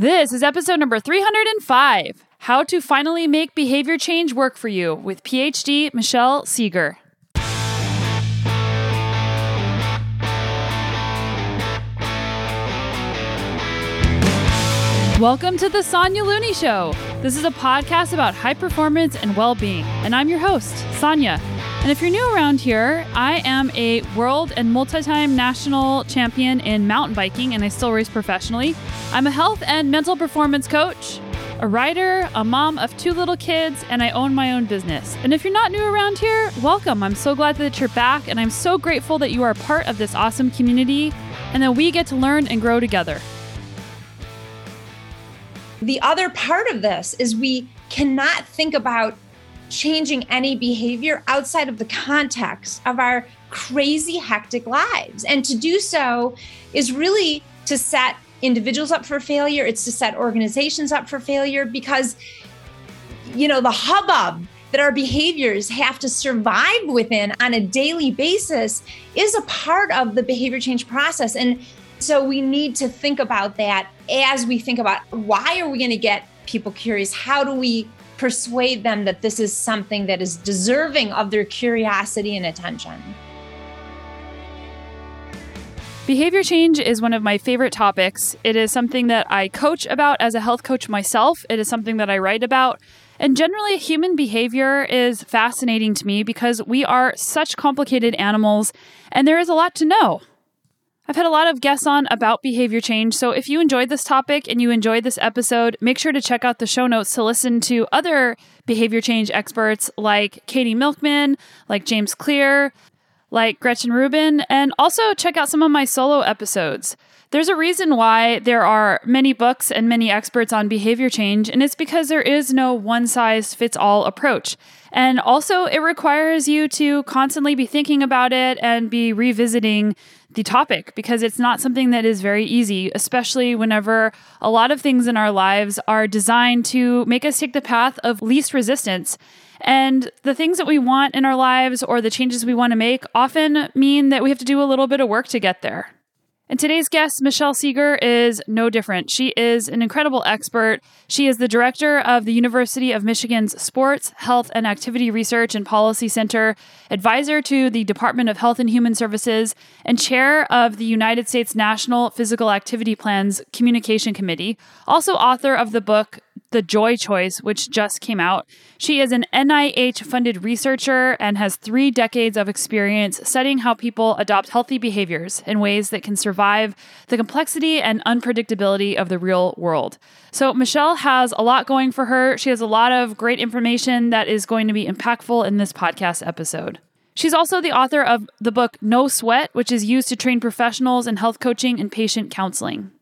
This is episode number 305 How to Finally Make Behavior Change Work for You with PhD Michelle Segar. Welcome to the Sonya Looney Show. This is a podcast about high performance and well being, and I'm your host, Sonya. And if you're new around here, I am a world and multi time national champion in mountain biking, and I still race professionally. I'm a health and mental performance coach, a writer, a mom of two little kids, and I own my own business. And if you're not new around here, welcome. I'm so glad that you're back, and I'm so grateful that you are part of this awesome community and that we get to learn and grow together. The other part of this is we cannot think about changing any behavior outside of the context of our crazy, hectic lives. And to do so is really to set individuals up for failure, it's to set organizations up for failure because, you know, the hubbub that our behaviors have to survive within on a daily basis is a part of the behavior change process. And so we need to think about that as we think about why are we going to get people curious? How do we persuade them that this is something that is deserving of their curiosity and attention? Behavior change is one of my favorite topics. It is something that I coach about as a health coach myself. It is something that I write about. And generally, human behavior is fascinating to me because we are such complicated animals and there is a lot to know. I've had a lot of guests on about behavior change, so if you enjoyed this topic and you enjoyed this episode, make sure to check out the show notes to listen to other behavior change experts like Katie Milkman, like James Clear, like Gretchen Rubin, and also check out some of my solo episodes. There's a reason why there are many books and many experts on behavior change, and it's because there is no one size fits all approach. And also, it requires you to constantly be thinking about it and be revisiting the topic because it's not something that is very easy, especially whenever a lot of things in our lives are designed to make us take the path of least resistance. And the things that we want in our lives or the changes we want to make often mean that we have to do a little bit of work to get there. And today's guest, Michelle Segar, is no different. She is an incredible expert. She is the director of the University of Michigan's Sports, Health, and Activity Research and Policy Center, advisor to the Department of Health and Human Services, and chair of the United States National Physical Activity Plans Communication Committee. Also, author of the book the Joy Choice, which just came out. She is an NIH funded researcher and has three decades of experience studying how people adopt healthy behaviors in ways that can survive the complexity and unpredictability of the real world. So, Michelle has a lot going for her. She has a lot of great information that is going to be impactful in this podcast episode. She's also the author of the book No Sweat, which is used to train professionals in health coaching and patient counseling.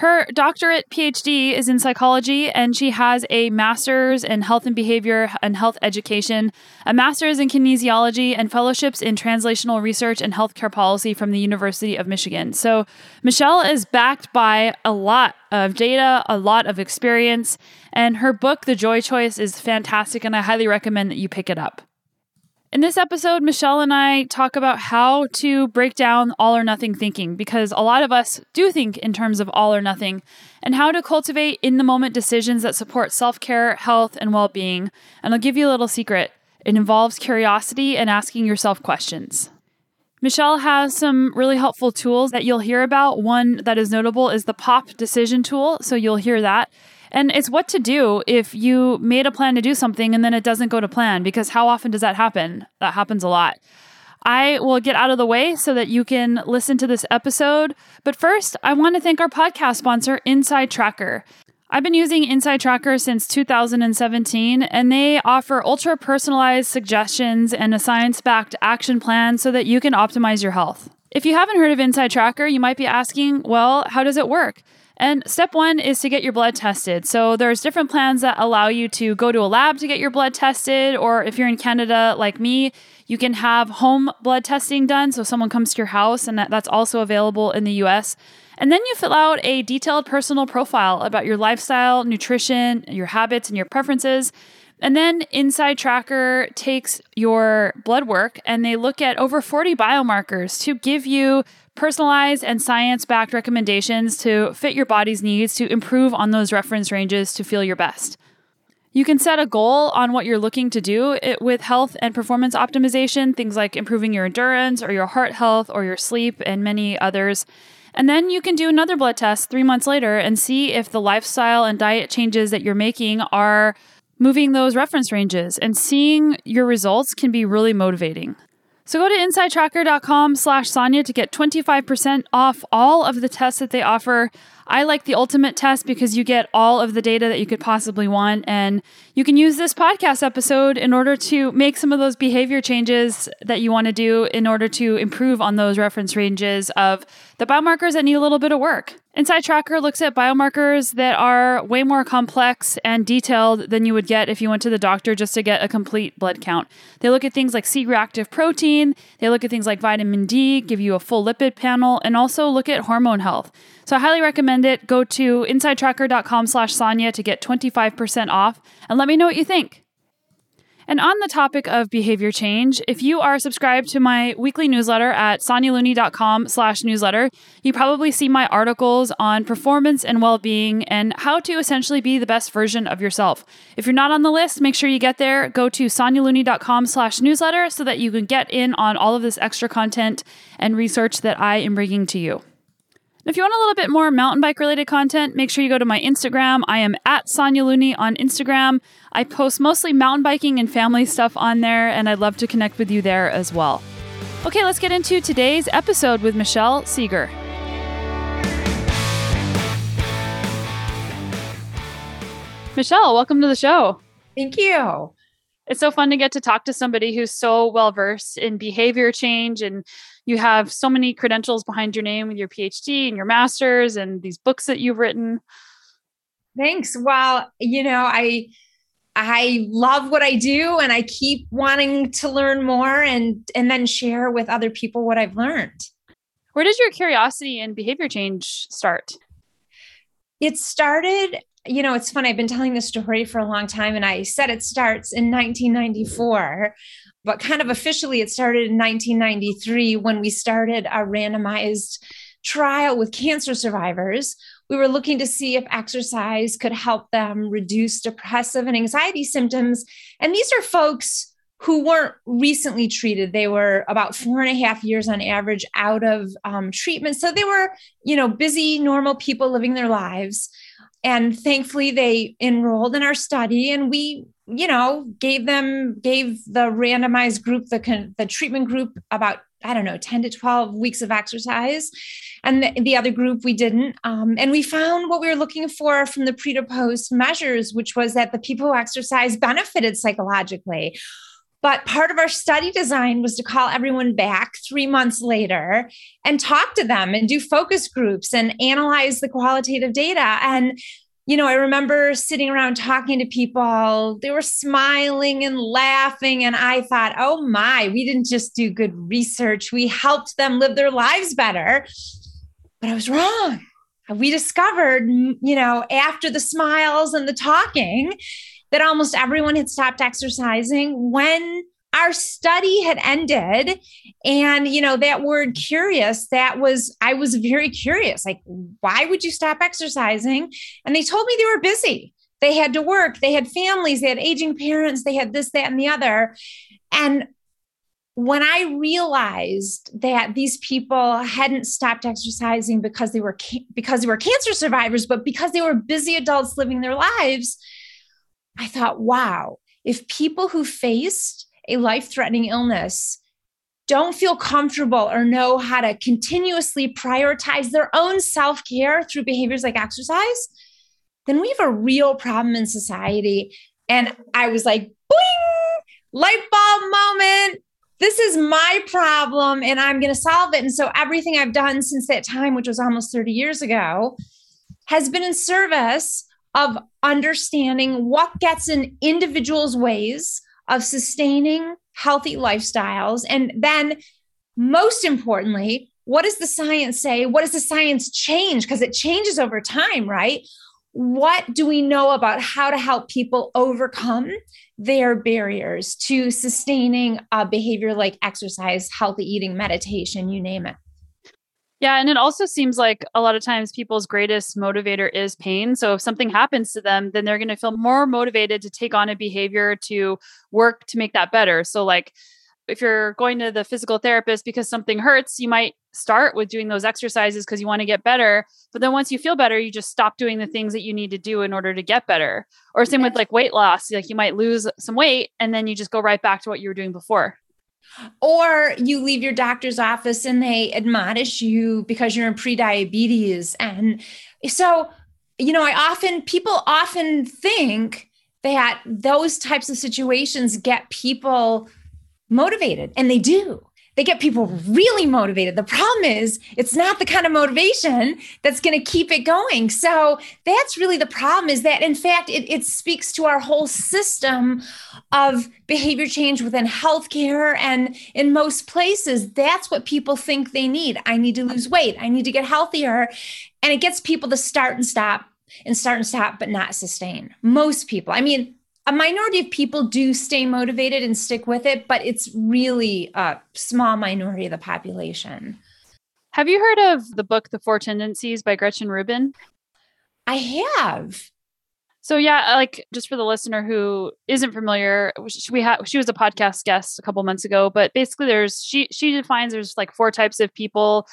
Her doctorate PhD is in psychology, and she has a master's in health and behavior and health education, a master's in kinesiology, and fellowships in translational research and healthcare policy from the University of Michigan. So, Michelle is backed by a lot of data, a lot of experience, and her book, The Joy Choice, is fantastic, and I highly recommend that you pick it up. In this episode, Michelle and I talk about how to break down all or nothing thinking because a lot of us do think in terms of all or nothing, and how to cultivate in the moment decisions that support self care, health, and well being. And I'll give you a little secret it involves curiosity and asking yourself questions. Michelle has some really helpful tools that you'll hear about. One that is notable is the POP decision tool, so you'll hear that. And it's what to do if you made a plan to do something and then it doesn't go to plan, because how often does that happen? That happens a lot. I will get out of the way so that you can listen to this episode. But first, I want to thank our podcast sponsor, Inside Tracker. I've been using Inside Tracker since 2017, and they offer ultra personalized suggestions and a science backed action plan so that you can optimize your health. If you haven't heard of Inside Tracker, you might be asking, well, how does it work? And step one is to get your blood tested. So there's different plans that allow you to go to a lab to get your blood tested, or if you're in Canada like me, you can have home blood testing done. So someone comes to your house, and that's also available in the US. And then you fill out a detailed personal profile about your lifestyle, nutrition, your habits, and your preferences. And then Inside Tracker takes your blood work and they look at over 40 biomarkers to give you personalized and science backed recommendations to fit your body's needs to improve on those reference ranges to feel your best. You can set a goal on what you're looking to do with health and performance optimization, things like improving your endurance or your heart health or your sleep, and many others. And then you can do another blood test three months later and see if the lifestyle and diet changes that you're making are moving those reference ranges. And seeing your results can be really motivating. So go to insidetracker.com slash Sonya to get 25% off all of the tests that they offer. I like the ultimate test because you get all of the data that you could possibly want. And you can use this podcast episode in order to make some of those behavior changes that you want to do in order to improve on those reference ranges of the biomarkers that need a little bit of work. Inside Tracker looks at biomarkers that are way more complex and detailed than you would get if you went to the doctor just to get a complete blood count. They look at things like C reactive protein, they look at things like vitamin D, give you a full lipid panel, and also look at hormone health. So I highly recommend it. Go to insidetracker.com slash Sonya to get 25% off and let me know what you think. And on the topic of behavior change, if you are subscribed to my weekly newsletter at sonyalooney.com slash newsletter, you probably see my articles on performance and well-being and how to essentially be the best version of yourself. If you're not on the list, make sure you get there. Go to sonyalooney.com slash newsletter so that you can get in on all of this extra content and research that I am bringing to you. If you want a little bit more mountain bike related content, make sure you go to my Instagram. I am at Sonya Looney on Instagram. I post mostly mountain biking and family stuff on there, and I'd love to connect with you there as well. Okay, let's get into today's episode with Michelle Segar. Michelle, welcome to the show. Thank you. It's so fun to get to talk to somebody who's so well versed in behavior change and you have so many credentials behind your name with your PhD and your master's and these books that you've written. Thanks. Well, you know, I I love what I do and I keep wanting to learn more and and then share with other people what I've learned. Where does your curiosity and behavior change start? It started, you know, it's fun. I've been telling this story for a long time and I said it starts in 1994 but kind of officially it started in 1993 when we started a randomized trial with cancer survivors we were looking to see if exercise could help them reduce depressive and anxiety symptoms. And these are folks who weren't recently treated. They were about four and a half years on average out of um, treatment. So they were you know busy normal people living their lives. And thankfully they enrolled in our study and we you know gave them gave the randomized group the the treatment group about i don't know 10 to 12 weeks of exercise and the, the other group we didn't um, and we found what we were looking for from the pre to post measures which was that the people who exercise benefited psychologically but part of our study design was to call everyone back three months later and talk to them and do focus groups and analyze the qualitative data. And, you know, I remember sitting around talking to people, they were smiling and laughing. And I thought, oh my, we didn't just do good research, we helped them live their lives better. But I was wrong. We discovered, you know, after the smiles and the talking, that almost everyone had stopped exercising when our study had ended. And you know that word curious that was i was very curious. Like why would you stop exercising? And they told me they were busy. They had to work. They had families. They had aging parents. They had this that and the other. And when i realized that these people hadn't stopped exercising because they were because they were cancer survivors but because they were busy adults living their lives I thought, wow, if people who faced a life threatening illness don't feel comfortable or know how to continuously prioritize their own self care through behaviors like exercise, then we have a real problem in society. And I was like, boing, light bulb moment. This is my problem and I'm going to solve it. And so everything I've done since that time, which was almost 30 years ago, has been in service of understanding what gets in individuals' ways of sustaining healthy lifestyles. And then, most importantly, what does the science say? What does the science change? Because it changes over time, right? What do we know about how to help people overcome their barriers to sustaining a behavior like exercise, healthy eating, meditation, you name it? Yeah, and it also seems like a lot of times people's greatest motivator is pain. So if something happens to them, then they're going to feel more motivated to take on a behavior to work to make that better. So like if you're going to the physical therapist because something hurts, you might start with doing those exercises because you want to get better. But then once you feel better, you just stop doing the things that you need to do in order to get better. Or same with like weight loss, like you might lose some weight and then you just go right back to what you were doing before. Or you leave your doctor's office and they admonish you because you're in prediabetes. And so, you know, I often, people often think that those types of situations get people motivated, and they do they get people really motivated. The problem is, it's not the kind of motivation that's going to keep it going. So that's really the problem is that, in fact, it, it speaks to our whole system of behavior change within healthcare. And in most places, that's what people think they need. I need to lose weight, I need to get healthier. And it gets people to start and stop and start and stop, but not sustain. Most people, I mean, a minority of people do stay motivated and stick with it, but it's really a small minority of the population. Have you heard of the book The Four Tendencies by Gretchen Rubin? I have. So yeah, uh, like just for the listener who isn't familiar, we had she was a podcast guest a couple months ago, but basically there's she she defines there's like four types of people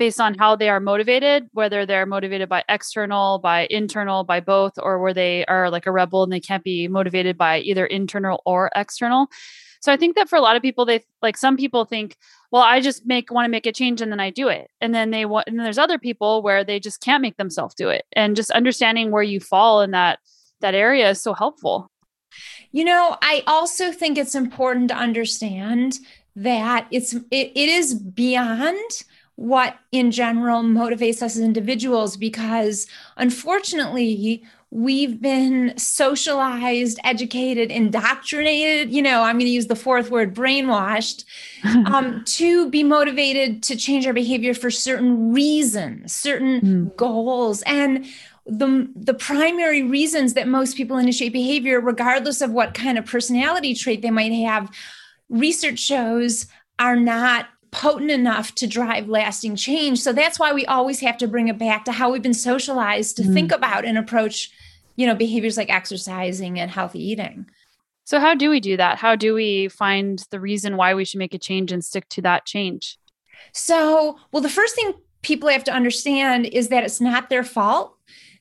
based on how they are motivated, whether they're motivated by external, by internal, by both, or where they are like a rebel and they can't be motivated by either internal or external. So I think that for a lot of people, they like some people think, well, I just make want to make a change and then I do it. And then they want, and then there's other people where they just can't make themselves do it. And just understanding where you fall in that that area is so helpful. You know, I also think it's important to understand that it's it, it is beyond what in general motivates us as individuals because unfortunately we've been socialized educated indoctrinated you know i'm going to use the fourth word brainwashed um, to be motivated to change our behavior for certain reasons certain mm. goals and the, the primary reasons that most people initiate behavior regardless of what kind of personality trait they might have research shows are not potent enough to drive lasting change. So that's why we always have to bring it back to how we've been socialized to mm think about and approach, you know, behaviors like exercising and healthy eating. So how do we do that? How do we find the reason why we should make a change and stick to that change? So, well, the first thing people have to understand is that it's not their fault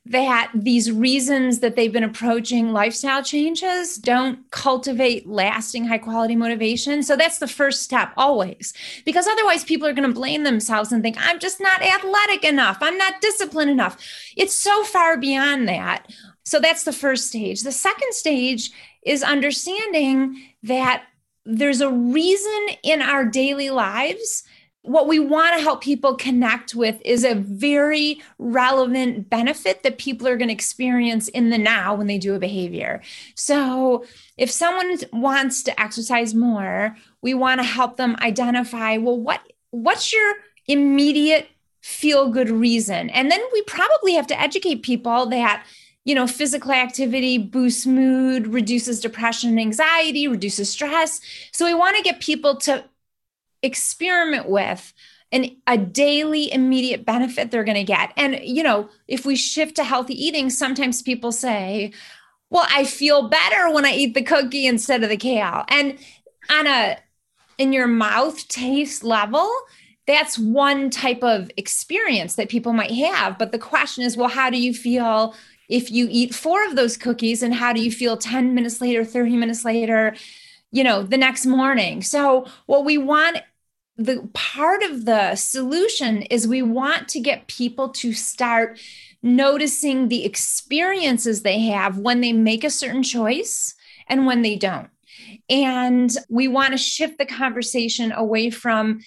that these reasons that they've been approaching lifestyle changes don't cultivate lasting high quality motivation. So that's the first step always, because otherwise people are going to blame themselves and think, I'm just not athletic enough. I'm not disciplined enough. It's so far beyond that. So that's the first stage. The second stage is understanding that there's a reason in our daily lives what we want to help people connect with is a very relevant benefit that people are going to experience in the now when they do a behavior. So, if someone wants to exercise more, we want to help them identify well what what's your immediate feel good reason? And then we probably have to educate people that you know, physical activity boosts mood, reduces depression and anxiety, reduces stress. So we want to get people to experiment with an, a daily immediate benefit they're going to get. And, you know, if we shift to healthy eating, sometimes people say, well, I feel better when I eat the cookie instead of the kale. And on a in your mouth taste level, that's one type of experience that people might have. But the question is, well, how do you feel if you eat four of those cookies? And how do you feel 10 minutes later, 30 minutes later? you know the next morning so what we want the part of the solution is we want to get people to start noticing the experiences they have when they make a certain choice and when they don't. And we want to shift the conversation away from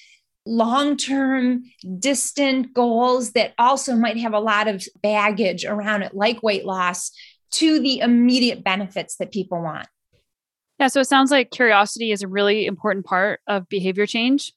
long term, distant goals that also might have a lot of baggage around it, like weight loss, to the immediate benefits that people want. Yeah, so it sounds like curiosity is a really important part of behavior change.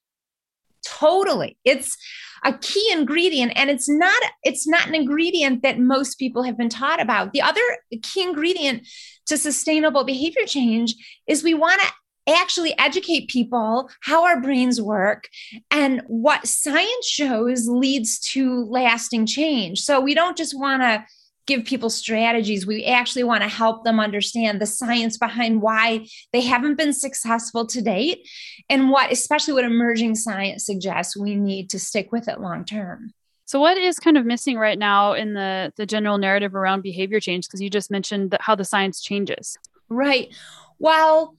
Totally. It's a key ingredient and it's not it's not an ingredient that most people have been taught about. The other key ingredient to sustainable behavior change is we want to actually educate people how our brains work and what science shows leads to lasting change. So we don't just want to give people strategies. We actually want to help them understand the science behind why they haven't been successful to date and what, especially what emerging science suggests we need to stick with it long term. So, what is kind of missing right now in the the general narrative around behavior change? Because you just mentioned that how the science changes. Right. Well,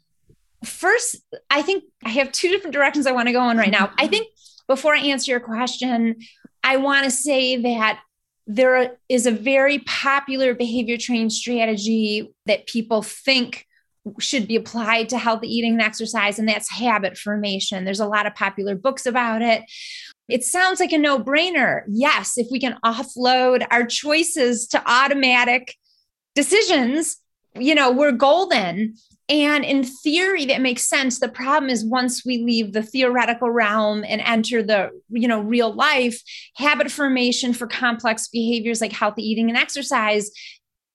first, I think I have two different directions I want to go in right now. I think before I answer your question, I want to say that there is a very popular behavior change strategy that people think should be applied to healthy eating and exercise, and that's habit formation. There's a lot of popular books about it. It sounds like a no brainer. Yes, if we can offload our choices to automatic decisions, you know, we're golden. And in theory, that makes sense. The problem is once we leave the theoretical realm and enter the, you know, real life, habit formation for complex behaviors like healthy eating and exercise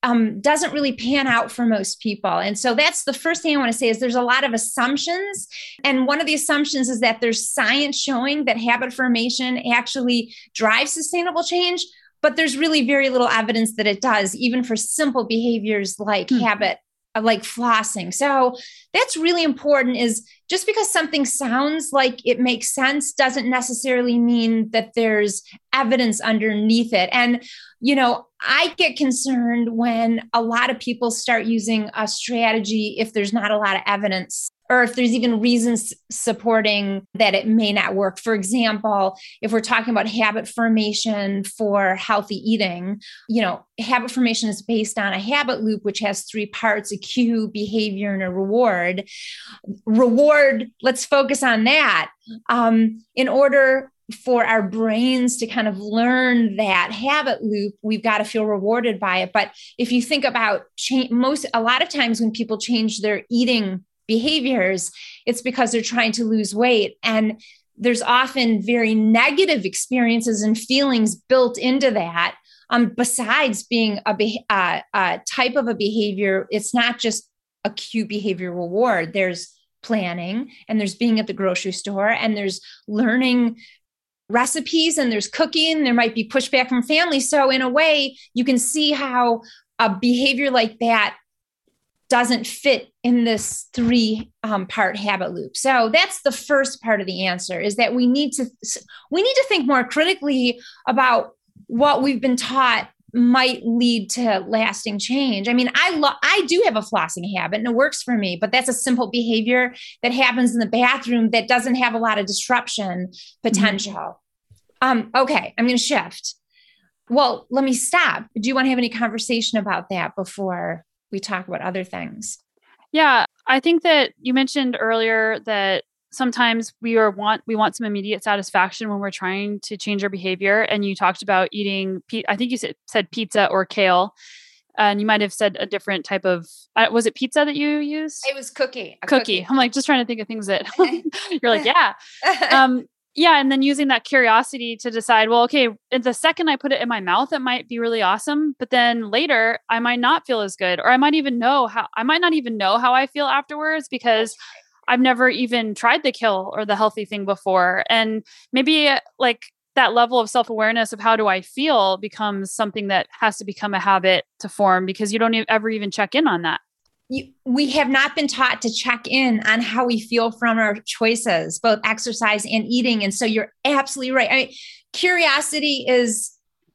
um, doesn't really pan out for most people. And so that's the first thing I want to say is there's a lot of assumptions. And one of the assumptions is that there's science showing that habit formation actually drives sustainable change, but there's really very little evidence that it does, even for simple behaviors like hmm. habit like flossing. So that's really important is just because something sounds like it makes sense doesn't necessarily mean that there's evidence underneath it. And you know, I get concerned when a lot of people start using a strategy if there's not a lot of evidence or if there's even reasons supporting that it may not work. For example, if we're talking about habit formation for healthy eating, you know, habit formation is based on a habit loop, which has three parts a cue, behavior, and a reward. Reward, let's focus on that. Um, in order for our brains to kind of learn that habit loop we've got to feel rewarded by it but if you think about change most a lot of times when people change their eating behaviors, it's because they're trying to lose weight. And there's often very negative experiences and feelings built into that. Um, besides being a, be- uh, a type of a behavior, it's not just a cue behavior reward. There's planning and there's being at the grocery store and there's learning recipes and there's cooking. There might be pushback from family. So, in a way, you can see how a behavior like that doesn't fit in this three um, part habit loop so that's the first part of the answer is that we need to we need to think more critically about what we've been taught might lead to lasting change. I mean, I lo- I do have a flossing habit and it works for me, but that's a simple behavior that happens in the bathroom that doesn't have a lot of disruption potential. Mm-hmm. Um, okay, I'm going to shift. Well, let me stop. Do you want to have any conversation about that before we talk about other things. Yeah, I think that you mentioned earlier that sometimes we are want we want some immediate satisfaction when we're trying to change our behavior and you talked about eating i think you said, said pizza or kale and you might have said a different type of uh, was it pizza that you used it was cookie cookie. cookie. i'm like just trying to think of things that you're like yeah um yeah and then using that curiosity to decide well okay the second i put it in my mouth it might be really awesome but then later i might not feel as good or i might even know how i might not even know how i feel afterwards because i've never even tried the kill or the healthy thing before and maybe uh, like that level of self-awareness of how do i feel becomes something that has to become a habit to form because you don't ever even check in on that we have not been taught to check in on how we feel from our choices, both exercise and eating. And so you're absolutely right. I mean, curiosity is,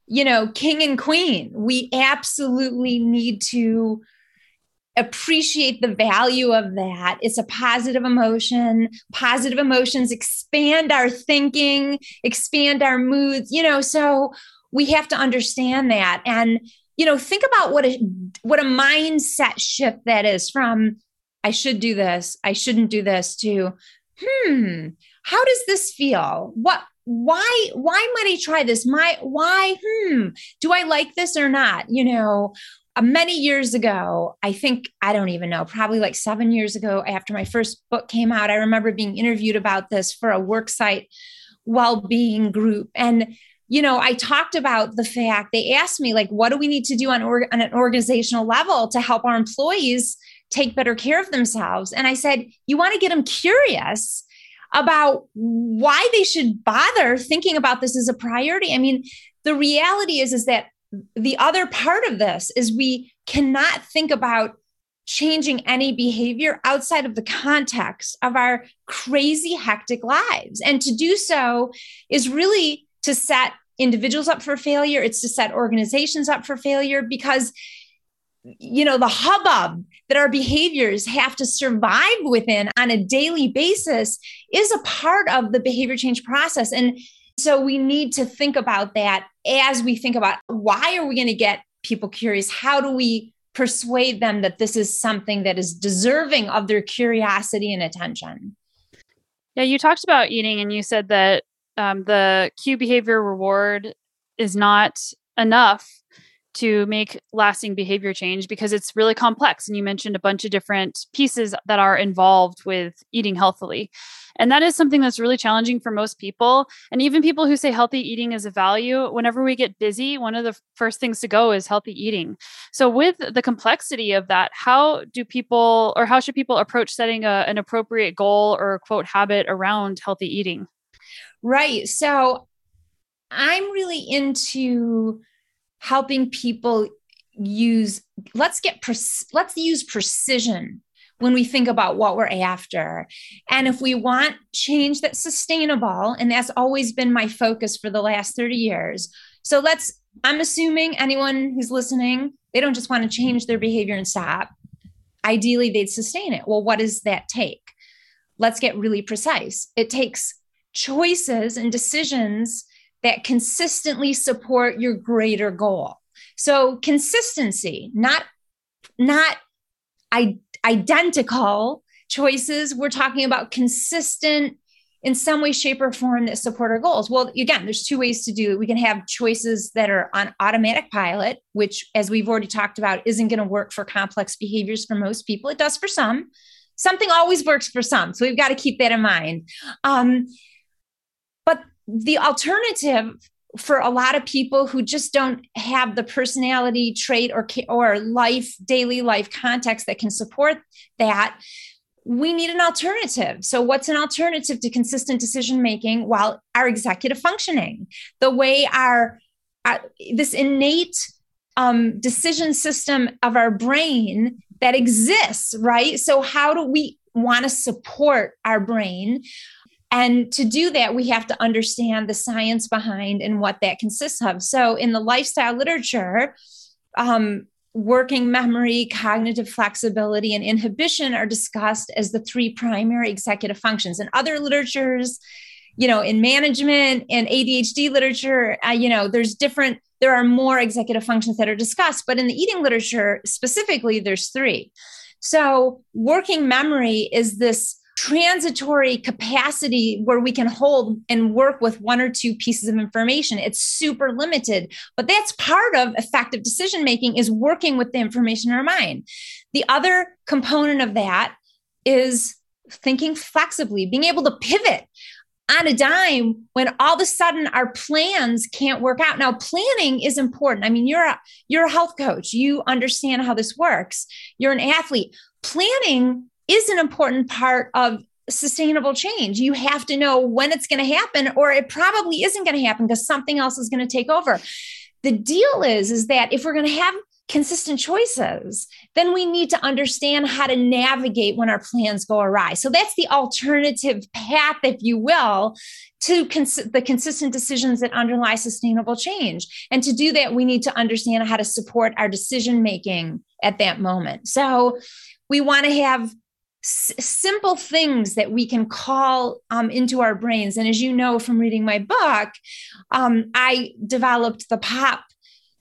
you know, king and queen. We absolutely need to appreciate the value of that. It's a positive emotion. Positive emotions expand our thinking, expand our moods, you know, so we have to understand that. And you know think about what a what a mindset shift that is from i should do this i shouldn't do this to hmm how does this feel? What why why might i try this? My why hmm do i like this or not? You know uh, many years ago i think i don't even know probably like seven years ago after my first book came out i remember being interviewed about this for a worksite well-being group and you know, I talked about the fact they asked me, like, what do we need to do on, or, on an organizational level to help our employees take better care of themselves. And I said, you want to get them curious about why they should bother thinking about this as a priority. I mean, the reality is is that the other part of this is we cannot think about changing any behavior outside of the context of our crazy hectic lives and to do so is really to set individuals up for failure. It's to set organizations up for failure because you know the hubbub that our behaviors have to survive within on a daily basis is a part of the behavior change process. And so we need to think about that as we think about why are we going to get people curious? How do we persuade them that this is something that is deserving of their curiosity and attention? Yeah you talked about eating and you said that um, the cue behavior reward is not enough to make lasting behavior change because it's really complex. And you mentioned a bunch of different pieces that are involved with eating healthily. And that is something that's really challenging for most people. And even people who say healthy eating is a value, whenever we get busy, one of the first things to go is healthy eating. So, with the complexity of that, how do people or how should people approach setting a, an appropriate goal or quote habit around healthy eating? Right. So, I'm really into helping people use let's get let's use precision when we think about what we're after. And if we want change that's sustainable, and that's always been my focus for the last 30 years. So let's, I'm assuming anyone who's listening, they don't just want to change their behavior and stop. Ideally, they'd sustain it. Well, what does that take? Let's get really precise. It takes choices and decisions that consistently support your greater goal. So consistency, not not I, identical choices. We're talking about consistent in some way, shape, or form that support our goals. Well, again, there's two ways to do it. We can have choices that are on automatic pilot, which, as we've already talked about, isn't going to work for complex behaviors for most people. It does for some. Something always works for some. So we've got to keep that in mind. Um, but the alternative for a lot of people who just don't have the personality trait or or life daily life context that can support that we need an alternative. So what's an alternative to consistent decision making while our executive functioning? The way our, our this innate um, decision system of our brain that exists right? So how do we want to support our brain and to do that, we have to understand the science behind and what that consists of. So, in the lifestyle literature, um, working memory, cognitive flexibility, and inhibition are discussed as the three primary executive functions. In other literatures, you know, in management and ADHD literature, uh, you know, there's different, there are more executive functions that are discussed, but in the eating literature specifically, there's three. So, working memory is this transitory capacity where we can hold and work with one or two pieces of information. It's super limited but that's part of effective decision making is working with the information in our mind. The other component of that is thinking flexibly being able to pivot on a dime when all of a sudden our plans can't work out. Now planning is important. I mean you're a you're a health coach. You understand how this works. You're an athlete. Planning is an important part of sustainable change. You have to know when it's going to happen or it probably isn't going to happen because something else is going to take over. The deal is is that if we're going to have consistent choices, then we need to understand how to navigate when our plans go awry. So that's the alternative path, if you will, to cons- the consistent decisions that underlie sustainable change. And to do that, we need to understand how to support our decision making at that moment. So we want to have simple things that we can call um, into our brains. And as you know from reading my book, um, I developed the POP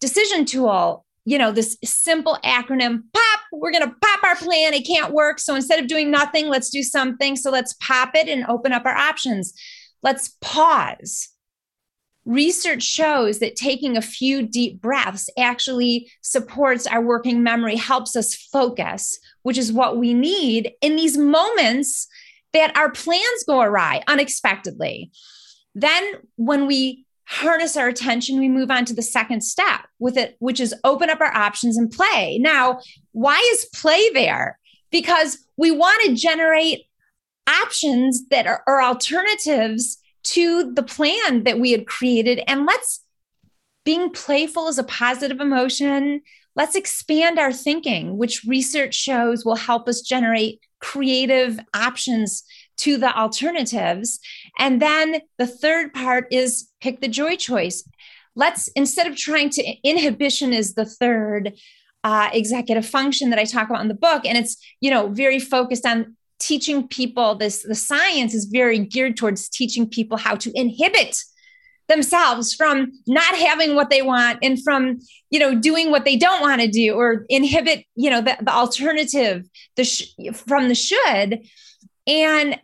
decision tool. You know, this simple acronym POP, we're going to pop our plan. It can't work. So instead of doing nothing, let's do something. So let's pop it and open up our options. Let's pause research shows that taking a few deep breaths actually supports our working memory, helps us focus, which is what we need in these moments that our plans go awry unexpectedly. Then, when we harness our attention, we move on to the second step with it, which is open up our options and play. Now, why is play there? because we want to generate options that are, are alternatives to the plan that we had created. And let's being playful is a positive emotion. Let's expand our thinking, which research shows will help us generate creative options to the alternatives. And then the third part is pick the joy choice. Let's, instead of trying to, inhibition is the third uh, executive function that I talk about in the book. And it's, you know, very focused on teaching people this, the science is very geared towards teaching people how to inhibit themselves from not having what they want and from you know doing what they don't want to do or inhibit you know the, the alternative the sh- from the should. And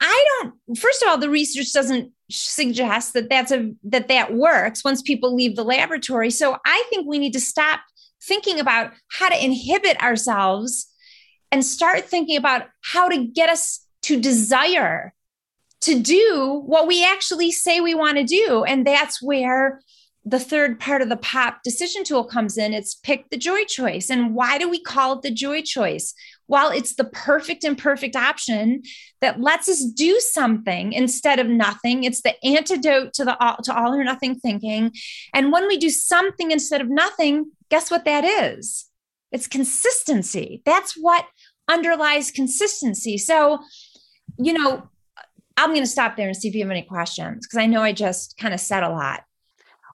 i don't first of all the research doesn't suggest that that's a that that works once people leave the laboratory. So i think we need to stop thinking about how to inhibit ourselves and start thinking about how to get us to desire to do what we actually say we want to do. And that's where the third part of the POP decision tool comes in. It's pick the joy choice. And why do we call it the joy choice? Well, it's the perfect and perfect option that lets us do something instead of nothing. It's the antidote to the all, to all or nothing thinking. And when we do something instead of nothing, guess what that is? It's consistency. That's what underlies consistency. So, you know, I'm going to stop there and see if you have any questions because I know I just kind of said a lot.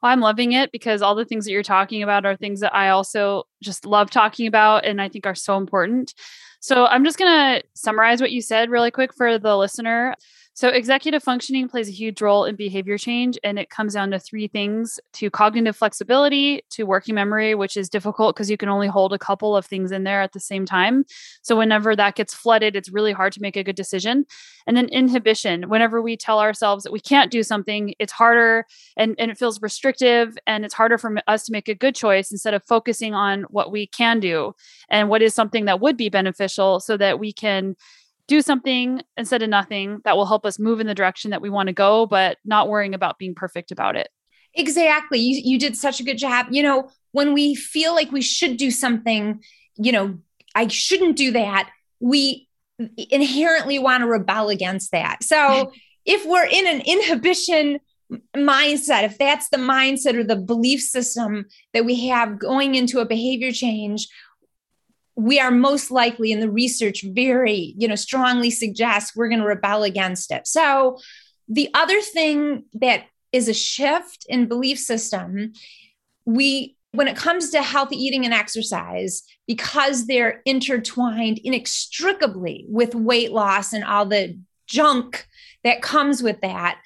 Well, I'm loving it because all the things that you're talking about are things that I also just love talking about and I think are so important. So I'm just going to summarize what you said really quick for the listener. So, executive functioning plays a huge role in behavior change, and it comes down to three things to cognitive flexibility, to working memory, which is difficult because you can only hold a couple of things in there at the same time. So, whenever that gets flooded, it's really hard to make a good decision. And then inhibition, whenever we tell ourselves that we can't do something, it's harder and, and it feels restrictive, and it's harder for us to make a good choice instead of focusing on what we can do and what is something that would be beneficial so that we can do something instead of nothing that will help us move in the direction that we want to go, but not worrying about being perfect about it. Exactly. You, you did such a good job. You know, when we feel like we should do something, you know, I shouldn't do that, we inherently want to rebel against that. So if we're in an inhibition mindset, if that's the mindset or the belief system that we have going into a behavior change, we are most likely in the research very you know strongly suggests we're going to rebel against it. So the other thing that is a shift in belief system we when it comes to healthy eating and exercise because they're intertwined inextricably with weight loss and all the junk that comes with that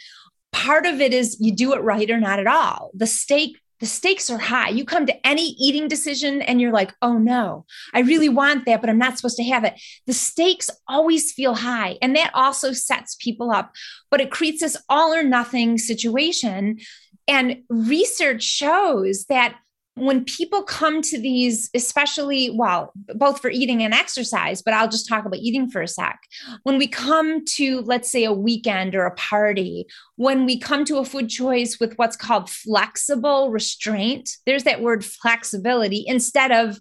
part of it is you do it right or not at all. The stake the stakes are high. You come to any eating decision and you're like, oh no, I really want that, but I'm not supposed to have it. The stakes always feel high. And that also sets people up, but it creates this all or nothing situation. And research shows that when people come to these, especially, well, both for eating and exercise, but I'll just talk about eating for a sec. When we come to, let's say, a weekend or a party, when we come to a food choice with what's called flexible restraint, there's that word flexibility instead of,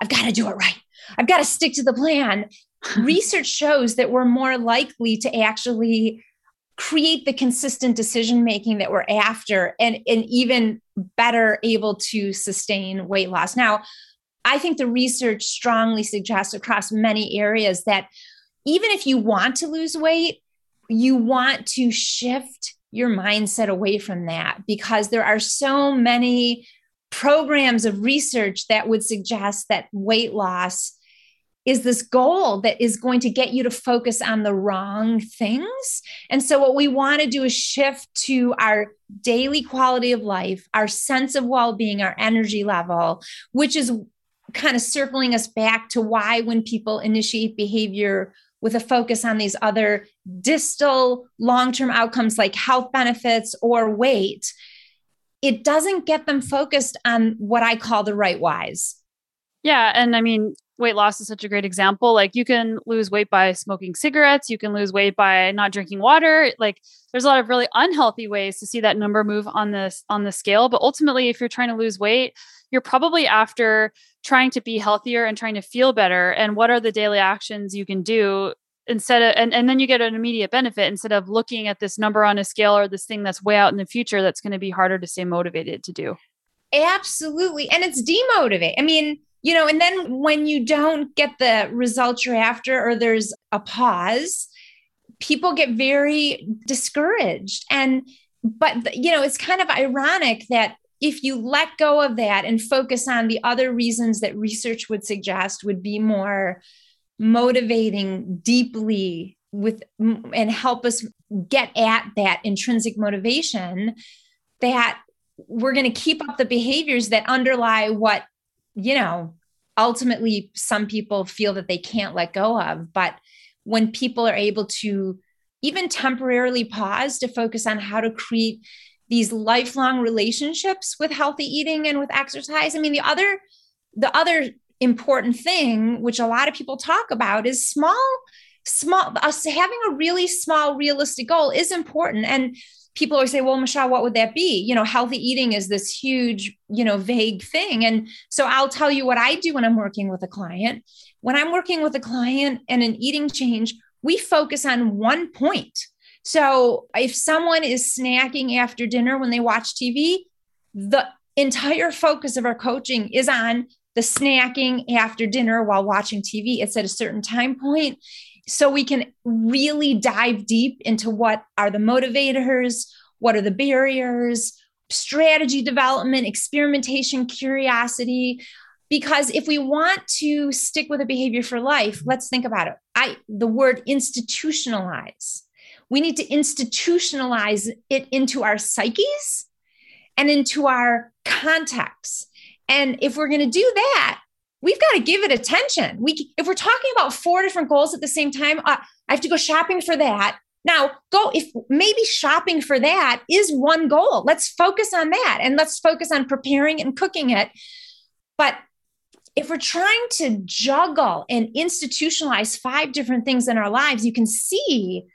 I've got to do it right, I've got to stick to the plan. Research shows that we're more likely to actually create the consistent decision making that we're after and, and even better able to sustain weight loss. Now, I think the research strongly suggests across many areas that even if you want to lose weight, you want to shift your mindset away from that because there are so many programs of research that would suggest that weight loss is this goal that is going to get you to focus on the wrong things. And so, what we want to do is shift to our daily quality of life, our sense of well being, our energy level, which is kind of circling us back to why, when people initiate behavior with a focus on these other distal long term outcomes like health benefits or weight, it doesn't get them focused on what I call the right whys. Yeah. And I mean, weight loss is such a great example. Like you can lose weight by smoking cigarettes, you can lose weight by not drinking water. Like there's a lot of really unhealthy ways to see that number move on this on the scale, but ultimately if you're trying to lose weight, you're probably after trying to be healthier and trying to feel better and what are the daily actions you can do instead of and, and then you get an immediate benefit instead of looking at this number on a scale or this thing that's way out in the future that's going to be harder to stay motivated to do absolutely and it's demotivate i mean you know and then when you don't get the results you're after or there's a pause people get very discouraged. And but you know it's kind of ironic that if you let go of that and focus on the other reasons that research would suggest would be more motivating deeply with and help us get at that intrinsic motivation that we're going to keep up the behaviors that underlie what you know ultimately some people feel that they can't let go of but when people are able to even temporarily pause to focus on how to create these lifelong relationships with healthy eating and with exercise. I mean, the other the other important thing which a lot of people talk about is small small us having a really small realistic goal is important and people always say well michelle what would that be you know healthy eating is this huge you know vague thing and so i'll tell you what i do when i'm working with a client when i'm working with a client and an eating change we focus on one point so if someone is snacking after dinner when they watch TV, the entire focus of our coaching is on the snacking after dinner while watching TV. It's at a certain time point. So we can really dive deep into what are the motivators, what are the barriers, strategy development, experimentation, curiosity. Because if we want to stick with a behavior for life, let's think about it. I the word institutionalize we need to institutionalize it into our psyches and into our context. And if we're going to do that, we've got to give it attention. We, if we're talking about four different goals at the same time, uh, I have to go shopping for that. Now, go if maybe shopping for that is one goal. Let's focus on that and let's focus on preparing and cooking it. But if we're trying to juggle and institutionalize five different things in our lives, you can see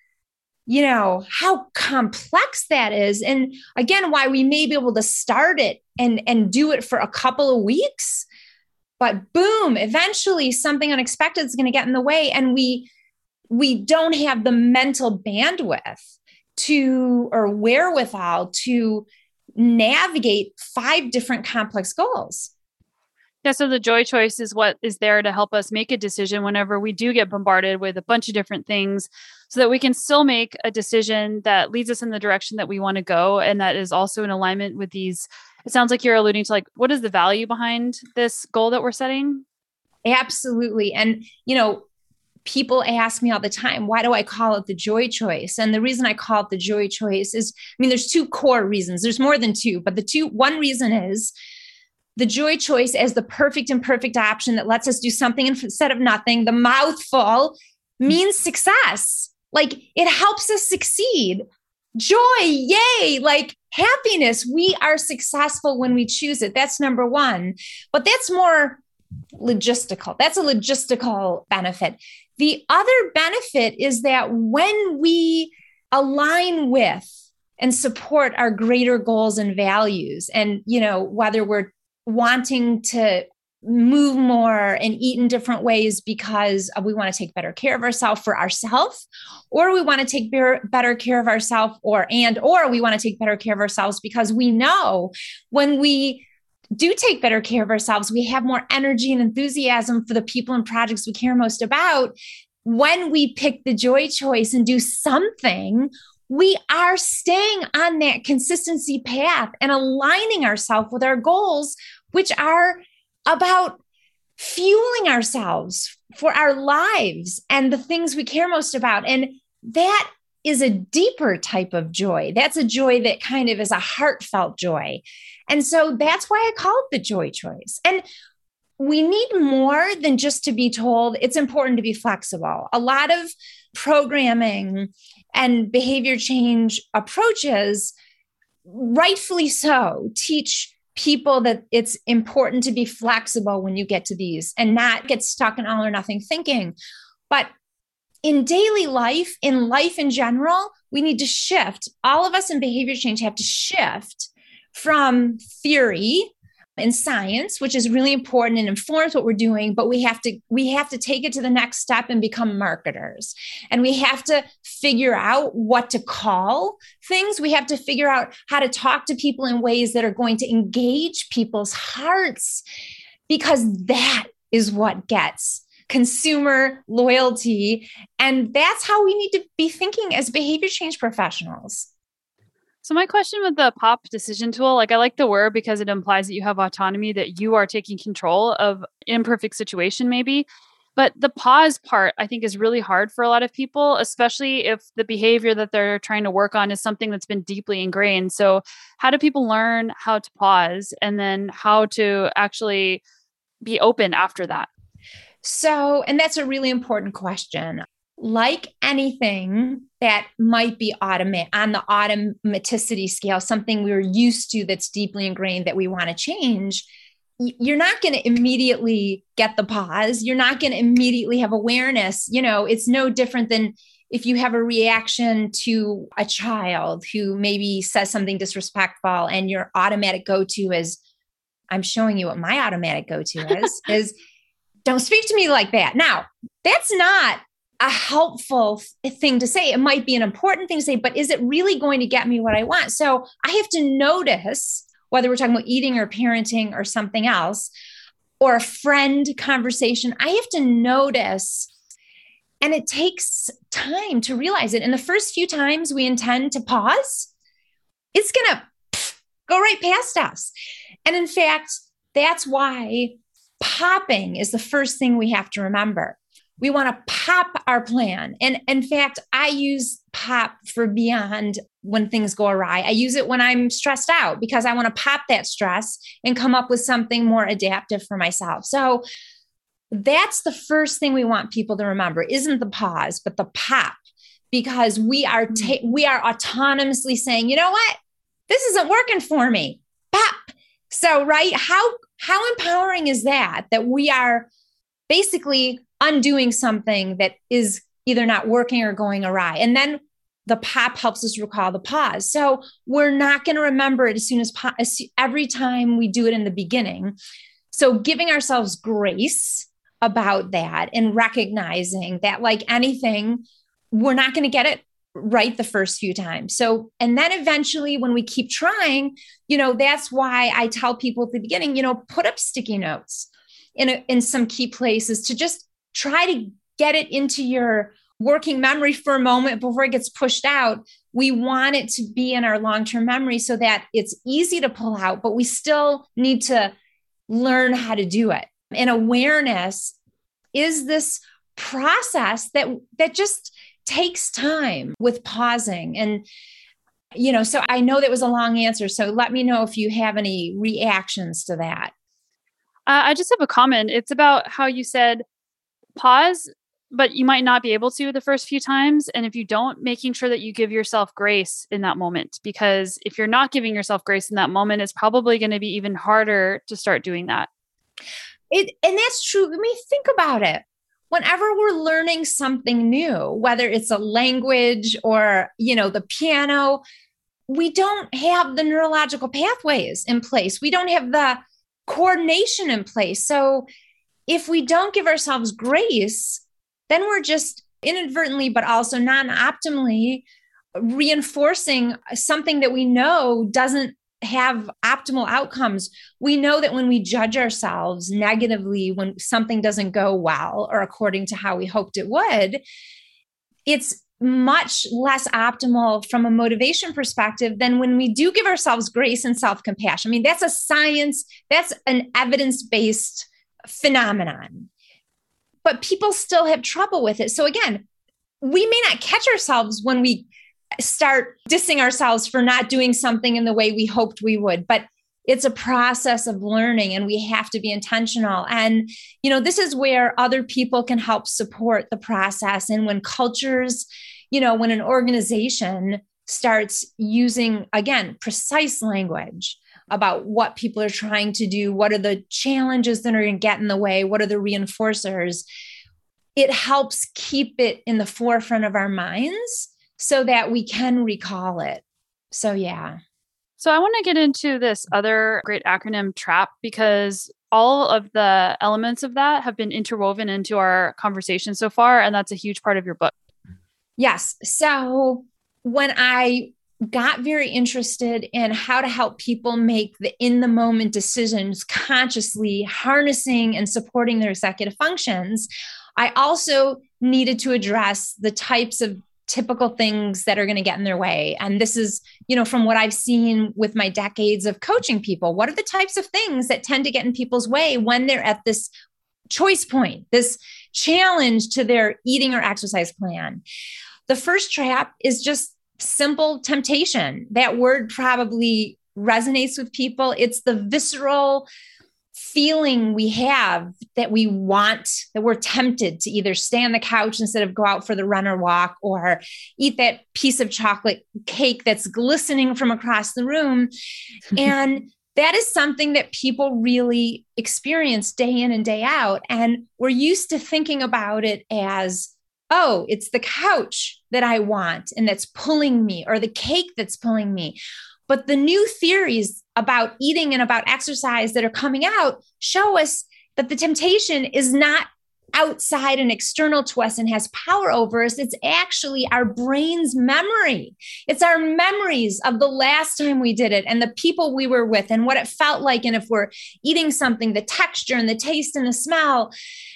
you know how complex that is and again why we may be able to start it and and do it for a couple of weeks but boom eventually something unexpected is going to get in the way and we we don't have the mental bandwidth to or wherewithal to navigate five different complex goals. Yeah, so the joy choice is what is there to help us make a decision whenever we do get bombarded with a bunch of different things so that we can still make a decision that leads us in the direction that we want to go and that is also in alignment with these it sounds like you're alluding to like what is the value behind this goal that we're setting? Absolutely. And you know people ask me all the time why do i call it the joy choice? And the reason i call it the joy choice is i mean there's two core reasons. There's more than two but the two one reason is the joy choice as the perfect and perfect option that lets us do something instead of nothing. The mouthful means success. Like it helps us succeed. Joy, yay, like happiness. We are successful when we choose it. That's number one. But that's more logistical. That's a logistical benefit. The other benefit is that when we align with and support our greater goals and values, and, you know, whether we're wanting to move more and eat in different ways because we want to take better care of ourselves for ourselves or we want to take better care of ourselves or and or we want to take better care of ourselves because we know when we do take better care of ourselves we have more energy and enthusiasm for the people and projects we care most about. When we pick the joy choice and do something we are staying on that consistency path and aligning ourselves with our goals which are about fueling ourselves for our lives and the things we care most about. And that is a deeper type of joy. That's a joy that kind of is a heartfelt joy. And so that's why I call it the joy choice. And we need more than just to be told it's important to be flexible. A lot of programming and behavior change approaches, rightfully so, teach people that it's important to be flexible when you get to these and not get stuck in all or nothing thinking. But in daily life, in life in general, we need to shift. All of us in behavior change have to shift from theory in science which is really important and informs what we're doing but we have to we have to take it to the next step and become marketers. And we have to figure out what to call things. We have to figure out how to talk to people in ways that are going to engage people's hearts because that is what gets consumer loyalty. And that's how we need to be thinking as behavior change professionals so my question with the pop decision tool, like I like the word because it implies that you have autonomy, that you are taking control of imperfect situation maybe. But the pause part I think is really hard for a lot of people, especially if the behavior that they're trying to work on is something that's been deeply ingrained. So how do people learn how to pause and then how to actually be open after that? So, and that's a really important question like anything that might be automate on the automaticity scale, something we're used to that's deeply ingrained that we want to change, you're not going to immediately get the pause. You're not going to immediately have awareness. You know, it's no different than if you have a reaction to a child who maybe says something disrespectful and your automatic go to is, I'm showing you what my automatic go to is, is don't speak to me like that. Now, that's not a helpful thing to say. It might be an important thing to say, but is it really going to get me what I want? So I have to notice whether we're talking about eating or parenting or something else or a friend conversation. I have to notice. And it takes time to realize it. And the first few times we intend to pause, it's going to go right past us. And in fact, that's why popping is the first thing we have to remember we want to pop our plan. And in fact, I use pop for beyond when things go awry. I use it when I'm stressed out because I want to pop that stress and come up with something more adaptive for myself. So that's the first thing we want people to remember isn't the pause, but the pop because we are hmm. ta- we are autonomously saying, "You know what? This isn't working for me." Pop. So, right? How how empowering is that that we are basically undoing something that is either not working or going awry. And then the pop helps us recall the pause. So we're not going to remember it as soon as, po- as every time we do it in the beginning. So giving ourselves grace about that and recognizing that, like anything, we're not going to get it right the first few times. So, and then eventually when we keep trying, you know, that's why I tell people at the beginning, you know, put up sticky notes in a, in some key places to just try to get it into your working memory for a moment before it gets pushed out. We want it to be in our long term memory so that it's easy to pull out, but we still need to learn how to do it. And awareness is this process that that just takes time with pausing and you know so i know that was a long answer so let me know if you have any reactions to that uh, i just have a comment it's about how you said pause, but you might not be able to the first few times. And if you don't, making sure that you give yourself grace in that moment, because if you're not giving yourself grace in that moment, it's probably going to be even harder to start doing that. It, and that's true. I mean, think about it. Whenever we're learning something new, whether it's a language or, you know, the piano, we don't have the neurological pathways in place. We don't have the coordination in place. So if we don't give ourselves grace, then we're just inadvertently, but also non optimally reinforcing something that we know doesn't have optimal outcomes. We know that when we judge ourselves negatively, when something doesn't go well or according to how we hoped it would, it's much less optimal from a motivation perspective than when we do give ourselves grace and self compassion. I mean, that's a science, that's an evidence based phenomenon. But people still have trouble with it. So again, we may not catch ourselves when we start dissing ourselves for not doing something in the way we hoped we would, but it's a process of learning and we have to be intentional and you know this is where other people can help support the process and when cultures you know when an organization starts using again precise language about what people are trying to do, what are the challenges that are going to get in the way, what are the reinforcers. It helps keep it in the forefront of our minds so that we can recall it. So, yeah. So I want to get into this other great acronym TRAP because all of the elements of that have been interwoven into our conversation so far. And that's a huge part of your book. Yes. So when I got very interested in how to help people make the in the moment decisions consciously harnessing and supporting their executive functions, I also needed to address the types of typical things that are going to get in their way and this is you know from what i've seen with my decades of coaching people what are the types of things that tend to get in people's way when they're at this choice point this challenge to their eating or exercise plan the first trap is just simple temptation that word probably resonates with people it's the visceral feeling we have that we want, that we're tempted to either stay on the couch instead of go out for the run or walk, or eat that piece of chocolate cake that's glistening from across the room. and that is something that people really experience day in and day out. And we're used to thinking about it as, oh, it's the couch that I want and that's pulling me, or the cake that's pulling me. But the new theories about eating and about exercise that are coming out show us that the temptation is not outside and external to us and has power over us. It's actually our brain's memory. It's our memories of the last time we did it and the people we were with and what it felt like. And if we're eating something, the texture and the taste and the smell.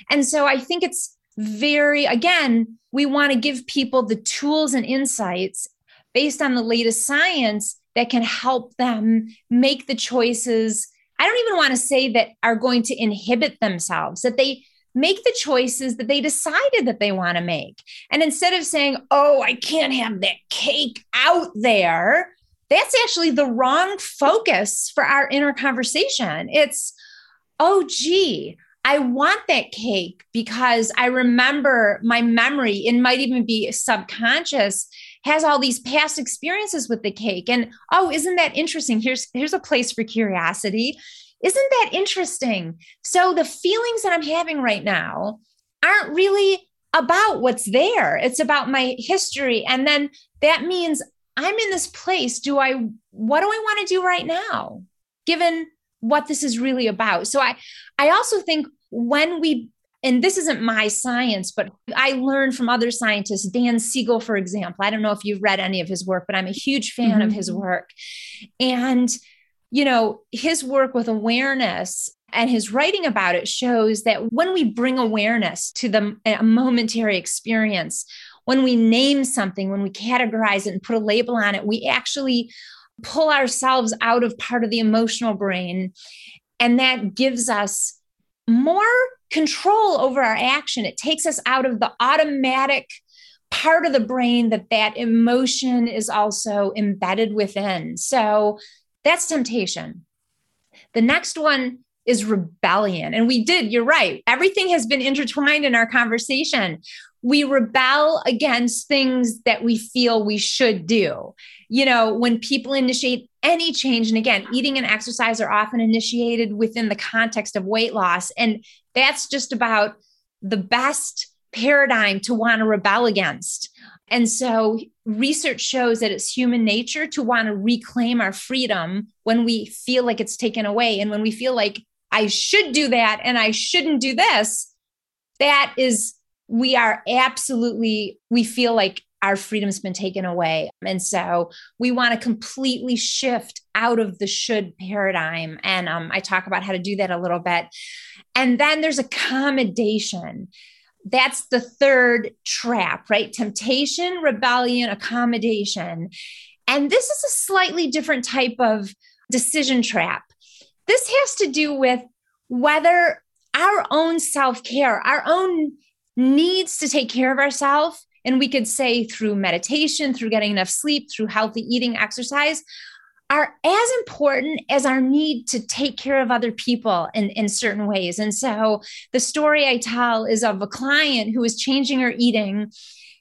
And so I think it's very, again, we want to give people the tools and insights based on the latest science that can help them make the choices. I don't even want to say that are going to inhibit themselves, that they make the choices that they decided that they want to make. And instead of saying, oh, I can't have that cake out there, that's actually the wrong focus for our inner conversation. It's, oh, gee, I want that cake because I remember my memory, it might even be subconscious, has all these past experiences with the cake. And oh, isn't that interesting? Here's here's a place for curiosity. Isn't that interesting? So the feelings that I'm having right now aren't really about what's there. It's about my history. And then that means I'm in this place. Do I what do I want to do right now? Given what this is really about. So I I also think when we and this isn't my science, but I learned from other scientists, Dan Siegel, for example. I don't know if you've read any of his work, but I'm a huge fan mm-hmm. of his work. And, you know, his work with awareness and his writing about it shows that when we bring awareness to the a momentary experience, when we name something, when we categorize it and put a label on it, we actually pull ourselves out of part of the emotional brain. And that gives us more control over our action. It takes us out of the automatic part of the brain that that emotion is also embedded within. So that's temptation. The next one is rebellion. And we did, you're right. Everything has been intertwined in our conversation. We rebel against things that we feel we should do. You know, when people initiate any change, and again, eating and exercise are often initiated within the context of weight loss. And that's just about the best paradigm to want to rebel against. And so research shows that it's human nature to want to reclaim our freedom when we feel like it's taken away. And when we feel like I should do that and I shouldn't do this, that is, we are absolutely, we feel like our freedom's been taken away. And so we want to completely shift out of the should paradigm. And um, I talk about how to do that a little bit. And then there's accommodation. That's the third trap, right? Temptation, rebellion, accommodation. And this is a slightly different type of decision trap. This has to do with whether our own self care, our own needs to take care of ourselves, and we could say through meditation, through getting enough sleep, through healthy eating, exercise, are as important as our need to take care of other people in, in certain ways. And so the story I tell is of a client who was changing her eating,